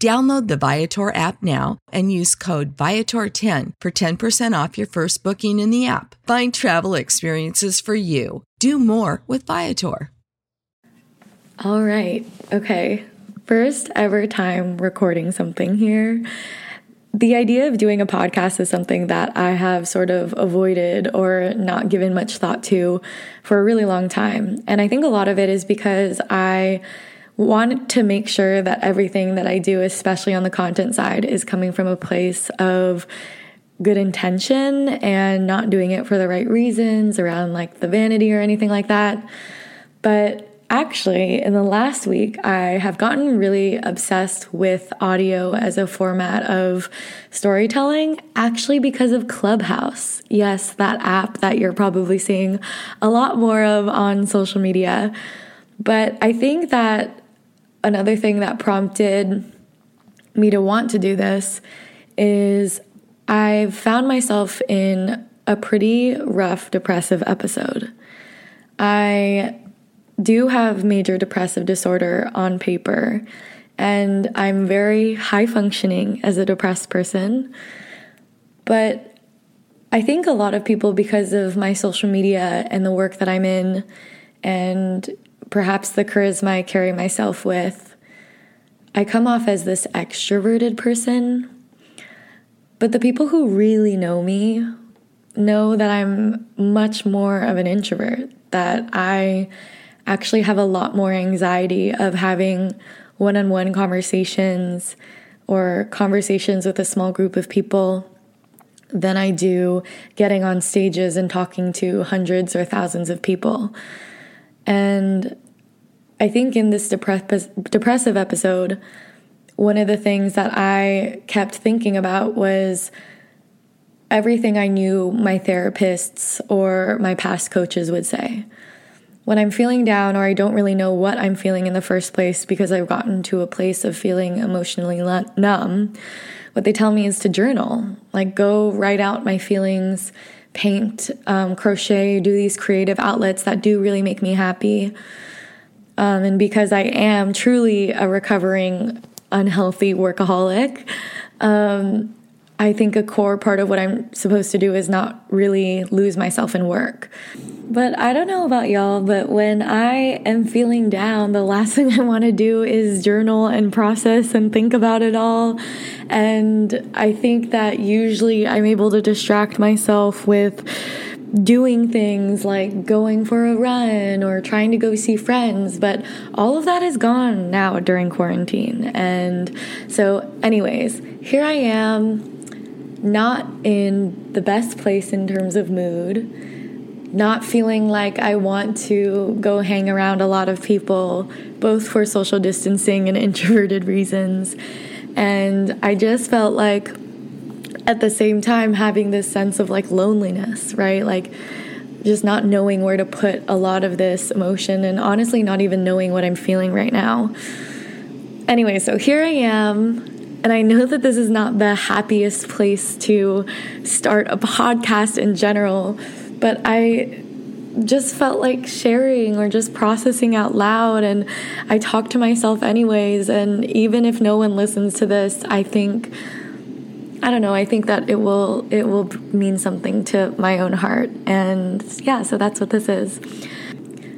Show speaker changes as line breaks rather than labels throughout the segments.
Download the Viator app now and use code Viator10 for 10% off your first booking in the app. Find travel experiences for you. Do more with Viator.
All right. Okay. First ever time recording something here. The idea of doing a podcast is something that I have sort of avoided or not given much thought to for a really long time. And I think a lot of it is because I want to make sure that everything that I do, especially on the content side, is coming from a place of good intention and not doing it for the right reasons around like the vanity or anything like that. But actually, in the last week, I have gotten really obsessed with audio as a format of storytelling, actually, because of Clubhouse. Yes, that app that you're probably seeing a lot more of on social media. But I think that another thing that prompted me to want to do this is I've found myself in a pretty rough depressive episode. I do have major depressive disorder on paper, and I'm very high functioning as a depressed person. But I think a lot of people, because of my social media and the work that I'm in, and perhaps the charisma I carry myself with, I come off as this extroverted person. But the people who really know me know that I'm much more of an introvert, that I actually have a lot more anxiety of having one on one conversations or conversations with a small group of people than I do getting on stages and talking to hundreds or thousands of people. And I think in this depress- depressive episode, one of the things that I kept thinking about was everything I knew my therapists or my past coaches would say. When I'm feeling down or I don't really know what I'm feeling in the first place because I've gotten to a place of feeling emotionally numb, what they tell me is to journal. Like, go write out my feelings, paint, um, crochet, do these creative outlets that do really make me happy. Um, and because I am truly a recovering unhealthy workaholic, um, I think a core part of what I'm supposed to do is not really lose myself in work. But I don't know about y'all, but when I am feeling down, the last thing I want to do is journal and process and think about it all. And I think that usually I'm able to distract myself with doing things like going for a run or trying to go see friends, but all of that is gone now during quarantine. And so, anyways, here I am not in the best place in terms of mood, not feeling like I want to go hang around a lot of people, both for social distancing and introverted reasons. And I just felt like at the same time having this sense of like loneliness, right? Like just not knowing where to put a lot of this emotion and honestly not even knowing what I'm feeling right now. Anyway, so here I am and I know that this is not the happiest place to start a podcast in general, but I just felt like sharing or just processing out loud. And I talk to myself anyways. And even if no one listens to this, I think. I don't know. I think that it will it will mean something to my own heart, and yeah. So that's what this is.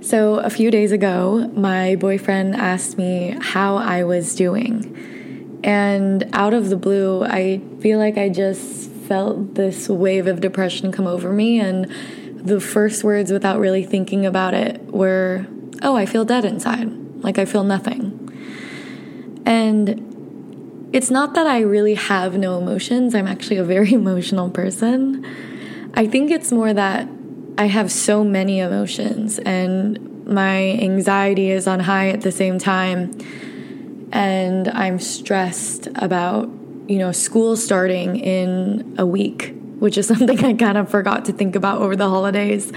So a few days ago, my boyfriend asked me how I was doing, and out of the blue, I feel like I just felt this wave of depression come over me. And the first words, without really thinking about it, were, Oh, I feel dead inside. Like I feel nothing. And it's not that I really have no emotions, I'm actually a very emotional person. I think it's more that I have so many emotions and my anxiety is on high at the same time and I'm stressed about, you know, school starting in a week, which is something I kind of forgot to think about over the holidays.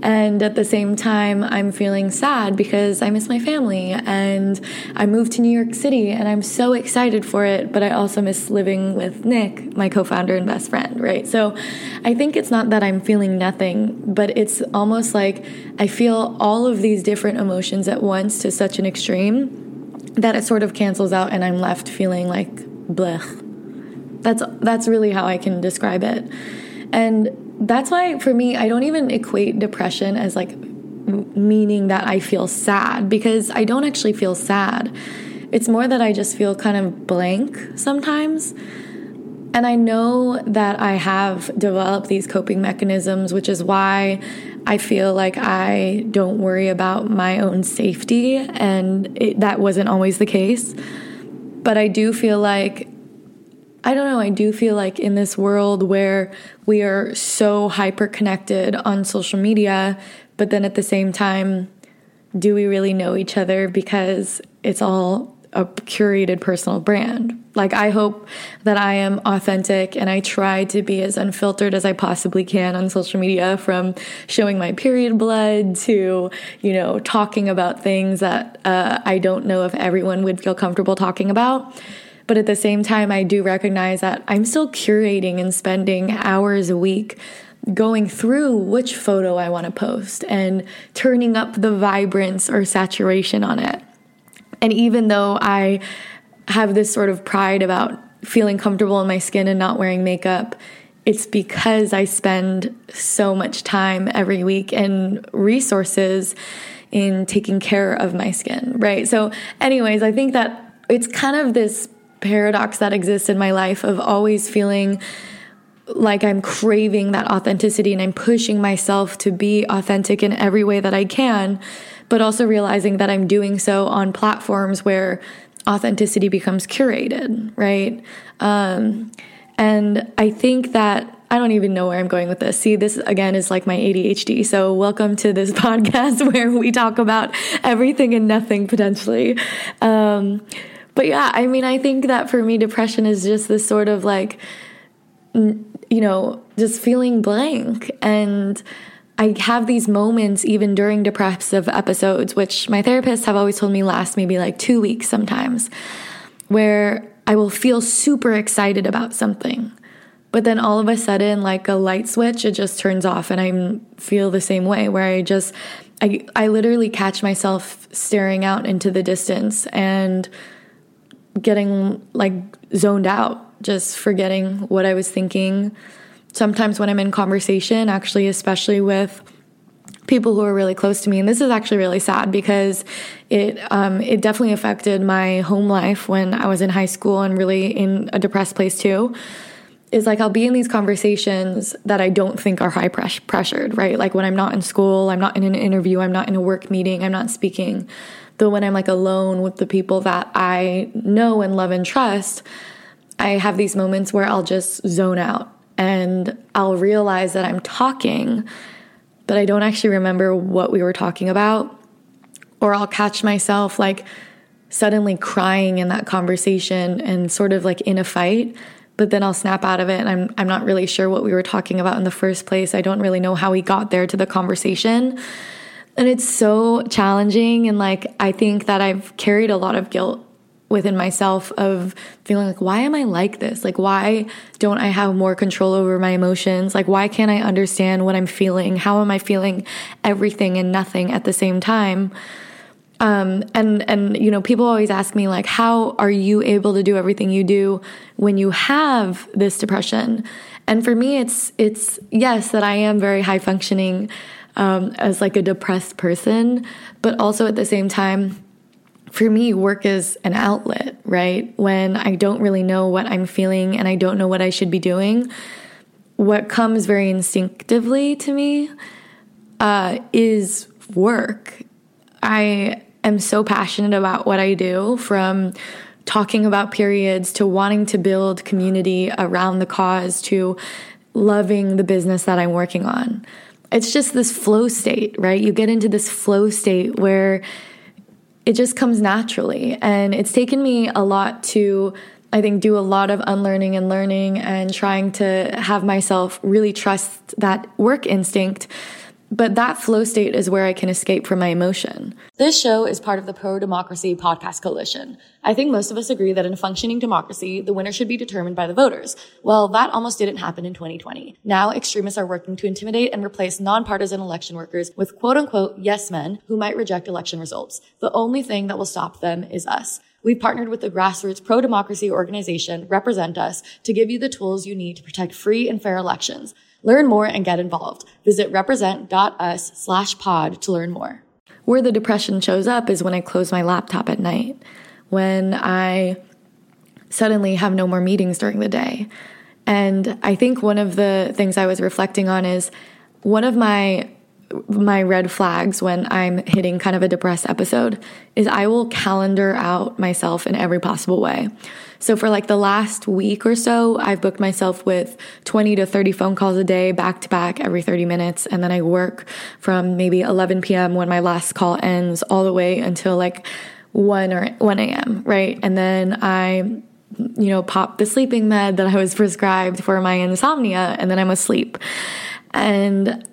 And at the same time, I'm feeling sad because I miss my family and I moved to New York City and I'm so excited for it, but I also miss living with Nick, my co founder and best friend, right? So I think it's not that I'm feeling nothing, but it's almost like I feel all of these different emotions at once to such an extreme that it sort of cancels out and I'm left feeling like blech. That's that's really how I can describe it. And that's why for me I don't even equate depression as like meaning that I feel sad because I don't actually feel sad. It's more that I just feel kind of blank sometimes. And I know that I have developed these coping mechanisms, which is why I feel like I don't worry about my own safety, and it, that wasn't always the case. But I do feel like, I don't know, I do feel like in this world where we are so hyper connected on social media, but then at the same time, do we really know each other because it's all a curated personal brand. Like, I hope that I am authentic and I try to be as unfiltered as I possibly can on social media from showing my period blood to, you know, talking about things that uh, I don't know if everyone would feel comfortable talking about. But at the same time, I do recognize that I'm still curating and spending hours a week going through which photo I want to post and turning up the vibrance or saturation on it. And even though I have this sort of pride about feeling comfortable in my skin and not wearing makeup, it's because I spend so much time every week and resources in taking care of my skin, right? So, anyways, I think that it's kind of this paradox that exists in my life of always feeling like I'm craving that authenticity and I'm pushing myself to be authentic in every way that I can but also realizing that I'm doing so on platforms where authenticity becomes curated, right? Um, and I think that I don't even know where I'm going with this. See, this again is like my ADHD. So, welcome to this podcast where we talk about everything and nothing potentially. Um, but yeah, I mean, I think that for me, depression is just this sort of like, you know, just feeling blank and I have these moments even during depressive episodes, which my therapists have always told me last maybe like two weeks sometimes, where I will feel super excited about something. But then all of a sudden, like a light switch, it just turns off, and I feel the same way where I just, I, I literally catch myself staring out into the distance and getting like zoned out, just forgetting what I was thinking sometimes when I'm in conversation, actually, especially with people who are really close to me. And this is actually really sad because it um, it definitely affected my home life when I was in high school and really in a depressed place too. Is like I'll be in these conversations that I don't think are high pres- pressured, right? Like when I'm not in school, I'm not in an interview, I'm not in a work meeting, I'm not speaking. Though when I'm like alone with the people that I know and love and trust, I have these moments where I'll just zone out and I'll realize that I'm talking, but I don't actually remember what we were talking about. Or I'll catch myself like suddenly crying in that conversation and sort of like in a fight but then I'll snap out of it and I'm I'm not really sure what we were talking about in the first place. I don't really know how we got there to the conversation. And it's so challenging and like I think that I've carried a lot of guilt within myself of feeling like why am I like this? Like why don't I have more control over my emotions? Like why can't I understand what I'm feeling? How am I feeling everything and nothing at the same time? Um, and and you know people always ask me like how are you able to do everything you do when you have this depression and for me it's it's yes that i am very high functioning um, as like a depressed person but also at the same time for me work is an outlet right when i don't really know what i'm feeling and i don't know what i should be doing what comes very instinctively to me uh, is work i am so passionate about what I do from talking about periods to wanting to build community around the cause to loving the business that I'm working on. It's just this flow state, right? You get into this flow state where it just comes naturally. And it's taken me a lot to, I think, do a lot of unlearning and learning and trying to have myself really trust that work instinct but that flow state is where I can escape from my emotion. This show is part of the Pro Democracy Podcast Coalition. I think most of us agree that in a functioning democracy, the winner should be determined by the voters. Well, that almost didn't happen in 2020. Now, extremists are working to intimidate and replace nonpartisan election workers with quote unquote yes men who might reject election results. The only thing that will stop them is us. We've partnered with the grassroots pro-democracy organization Represent Us to give you the tools you need to protect free and fair elections. Learn more and get involved. Visit represent.us slash pod to learn more. Where the depression shows up is when I close my laptop at night, when I suddenly have no more meetings during the day. And I think one of the things I was reflecting on is one of my my red flags when I'm hitting kind of a depressed episode is I will calendar out myself in every possible way. So for like the last week or so, I've booked myself with 20 to 30 phone calls a day back to back every 30 minutes. And then I work from maybe 11 p.m. when my last call ends all the way until like 1 or 1 a.m. Right. And then I, you know, pop the sleeping med that I was prescribed for my insomnia and then I'm asleep. And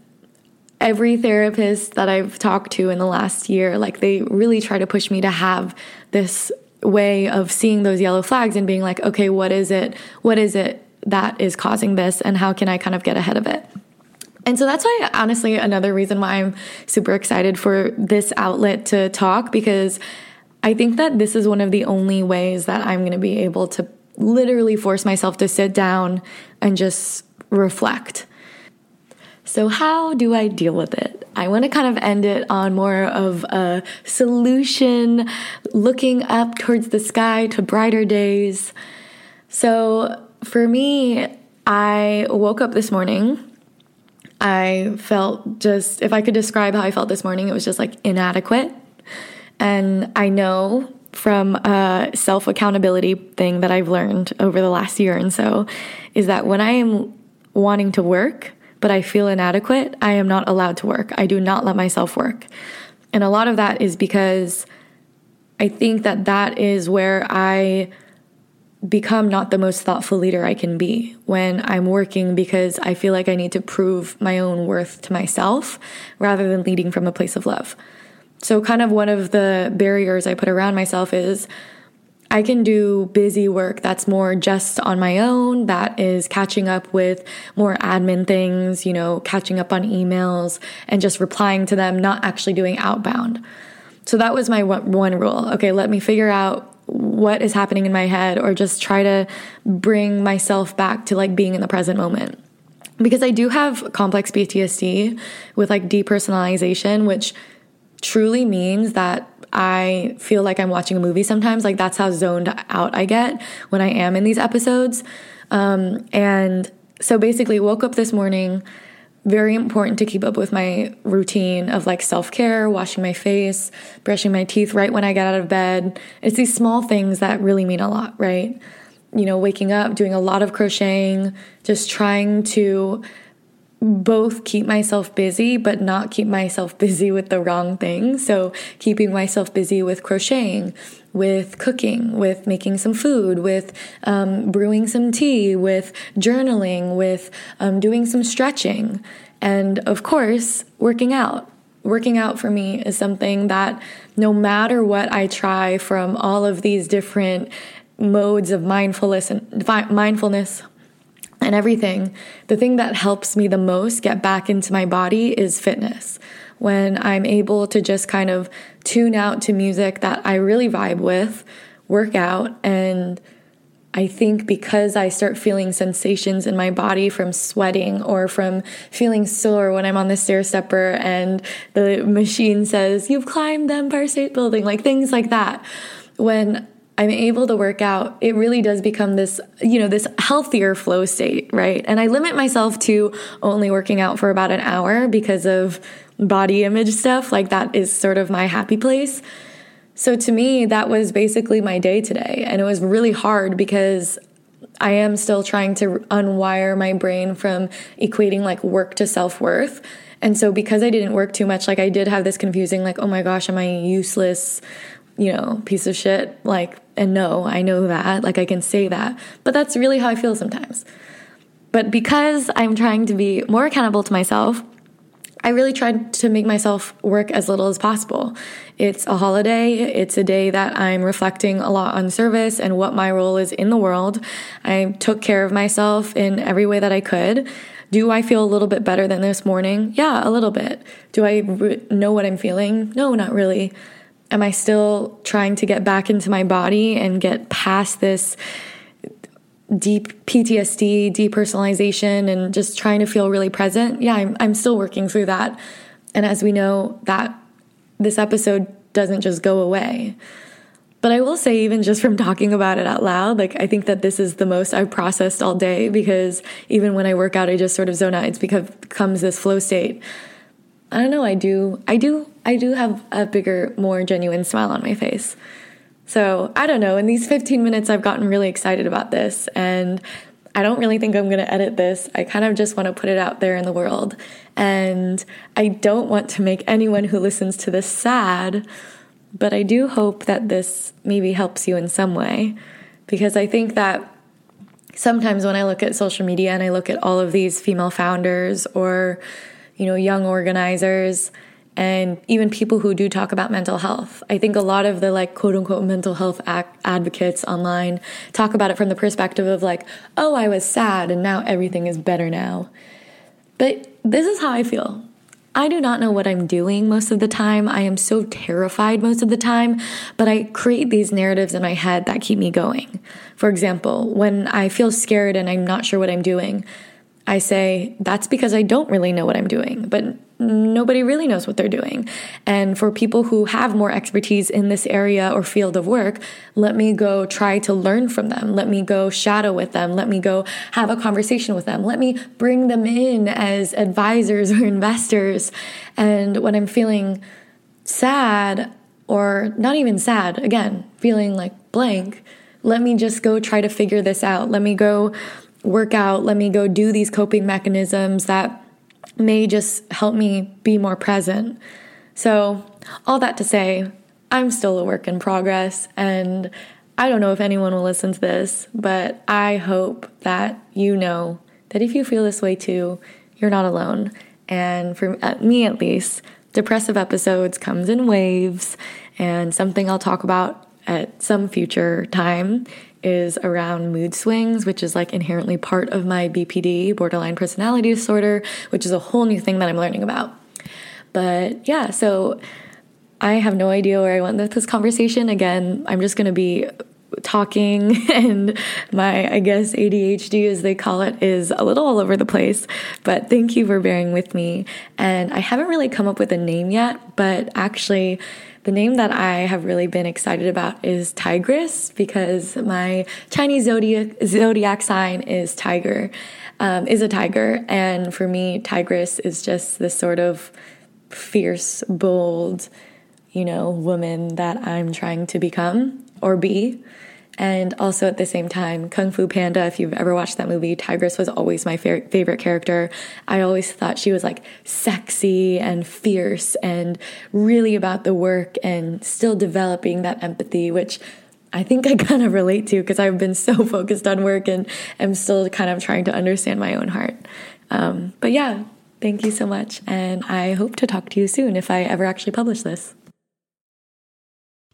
every therapist that I've talked to in the last year, like they really try to push me to have this way of seeing those yellow flags and being like, okay, what is it? What is it that is causing this? And how can I kind of get ahead of it? And so that's why, honestly, another reason why I'm super excited for this outlet to talk because I think that this is one of the only ways that I'm going to be able to literally force myself to sit down and just reflect so, how do I deal with it? I want to kind of end it on more of a solution, looking up towards the sky to brighter days. So, for me, I woke up this morning. I felt just, if I could describe how I felt this morning, it was just like inadequate. And I know from a self accountability thing that I've learned over the last year and so is that when I am wanting to work, but I feel inadequate, I am not allowed to work. I do not let myself work. And a lot of that is because I think that that is where I become not the most thoughtful leader I can be when I'm working because I feel like I need to prove my own worth to myself rather than leading from a place of love. So, kind of one of the barriers I put around myself is I can do busy work that's more just on my own, that is catching up with more admin things, you know, catching up on emails and just replying to them, not actually doing outbound. So that was my one rule. Okay, let me figure out what is happening in my head or just try to bring myself back to like being in the present moment. Because I do have complex PTSD with like depersonalization, which truly means that I feel like I'm watching a movie sometimes. Like that's how zoned out I get when I am in these episodes. Um, and so basically, woke up this morning. Very important to keep up with my routine of like self care, washing my face, brushing my teeth right when I get out of bed. It's these small things that really mean a lot, right? You know, waking up, doing a lot of crocheting, just trying to both keep myself busy, but not keep myself busy with the wrong things. So, keeping myself busy with crocheting, with cooking, with making some food, with um, brewing some tea, with journaling, with um, doing some stretching, and of course, working out. Working out for me is something that no matter what I try from all of these different modes of mindfulness and mindfulness and everything, the thing that helps me the most get back into my body is fitness. When I'm able to just kind of tune out to music that I really vibe with, work out, and I think because I start feeling sensations in my body from sweating or from feeling sore when I'm on the stair stepper and the machine says, You've climbed the Empire State Building, like things like that. When I'm able to work out, it really does become this, you know, this healthier flow state, right? And I limit myself to only working out for about an hour because of body image stuff. Like that is sort of my happy place. So to me, that was basically my day today. And it was really hard because I am still trying to unwire my brain from equating like work to self worth. And so because I didn't work too much, like I did have this confusing, like, oh my gosh, am I useless? You know, piece of shit. Like, and no, I know that. Like, I can say that. But that's really how I feel sometimes. But because I'm trying to be more accountable to myself, I really tried to make myself work as little as possible. It's a holiday. It's a day that I'm reflecting a lot on service and what my role is in the world. I took care of myself in every way that I could. Do I feel a little bit better than this morning? Yeah, a little bit. Do I re- know what I'm feeling? No, not really am I still trying to get back into my body and get past this deep PTSD, depersonalization, and just trying to feel really present? Yeah, I'm, I'm still working through that. And as we know, that this episode doesn't just go away. But I will say, even just from talking about it out loud, like I think that this is the most I've processed all day because even when I work out, I just sort of zone out. It's because, becomes this flow state. I don't know. I do. I do I do have a bigger, more genuine smile on my face. So I don't know. In these 15 minutes, I've gotten really excited about this, and I don't really think I'm going to edit this. I kind of just want to put it out there in the world. And I don't want to make anyone who listens to this sad, but I do hope that this maybe helps you in some way. Because I think that sometimes when I look at social media and I look at all of these female founders or, you know, young organizers, and even people who do talk about mental health. I think a lot of the like quote unquote mental health advocates online talk about it from the perspective of like, oh, I was sad and now everything is better now. But this is how I feel. I do not know what I'm doing most of the time. I am so terrified most of the time, but I create these narratives in my head that keep me going. For example, when I feel scared and I'm not sure what I'm doing, I say, that's because I don't really know what I'm doing. But nobody really knows what they're doing. And for people who have more expertise in this area or field of work, let me go try to learn from them. Let me go shadow with them. Let me go have a conversation with them. Let me bring them in as advisors or investors. And when I'm feeling sad or not even sad, again, feeling like blank, let me just go try to figure this out. Let me go work out. Let me go do these coping mechanisms that may just help me be more present. So, all that to say, I'm still a work in progress, and I don't know if anyone will listen to this, but I hope that you know that if you feel this way too, you're not alone. And for me at least, depressive episodes comes in waves, and something I'll talk about at some future time is around mood swings, which is like inherently part of my BPD, borderline personality disorder, which is a whole new thing that I'm learning about. But yeah, so I have no idea where I went with this conversation. Again, I'm just going to be talking and my i guess adhd as they call it is a little all over the place but thank you for bearing with me and i haven't really come up with a name yet but actually the name that I have really been excited about is Tigress because my Chinese zodiac zodiac sign is tiger, um, is a tiger, and for me, Tigress is just this sort of fierce, bold, you know, woman that I'm trying to become or be. And also at the same time, Kung Fu Panda, if you've ever watched that movie, Tigress was always my fa- favorite character. I always thought she was like sexy and fierce and really about the work and still developing that empathy, which I think I kind of relate to because I've been so focused on work and am still kind of trying to understand my own heart. Um, but yeah, thank you so much. And I hope to talk to you soon if I ever actually publish this.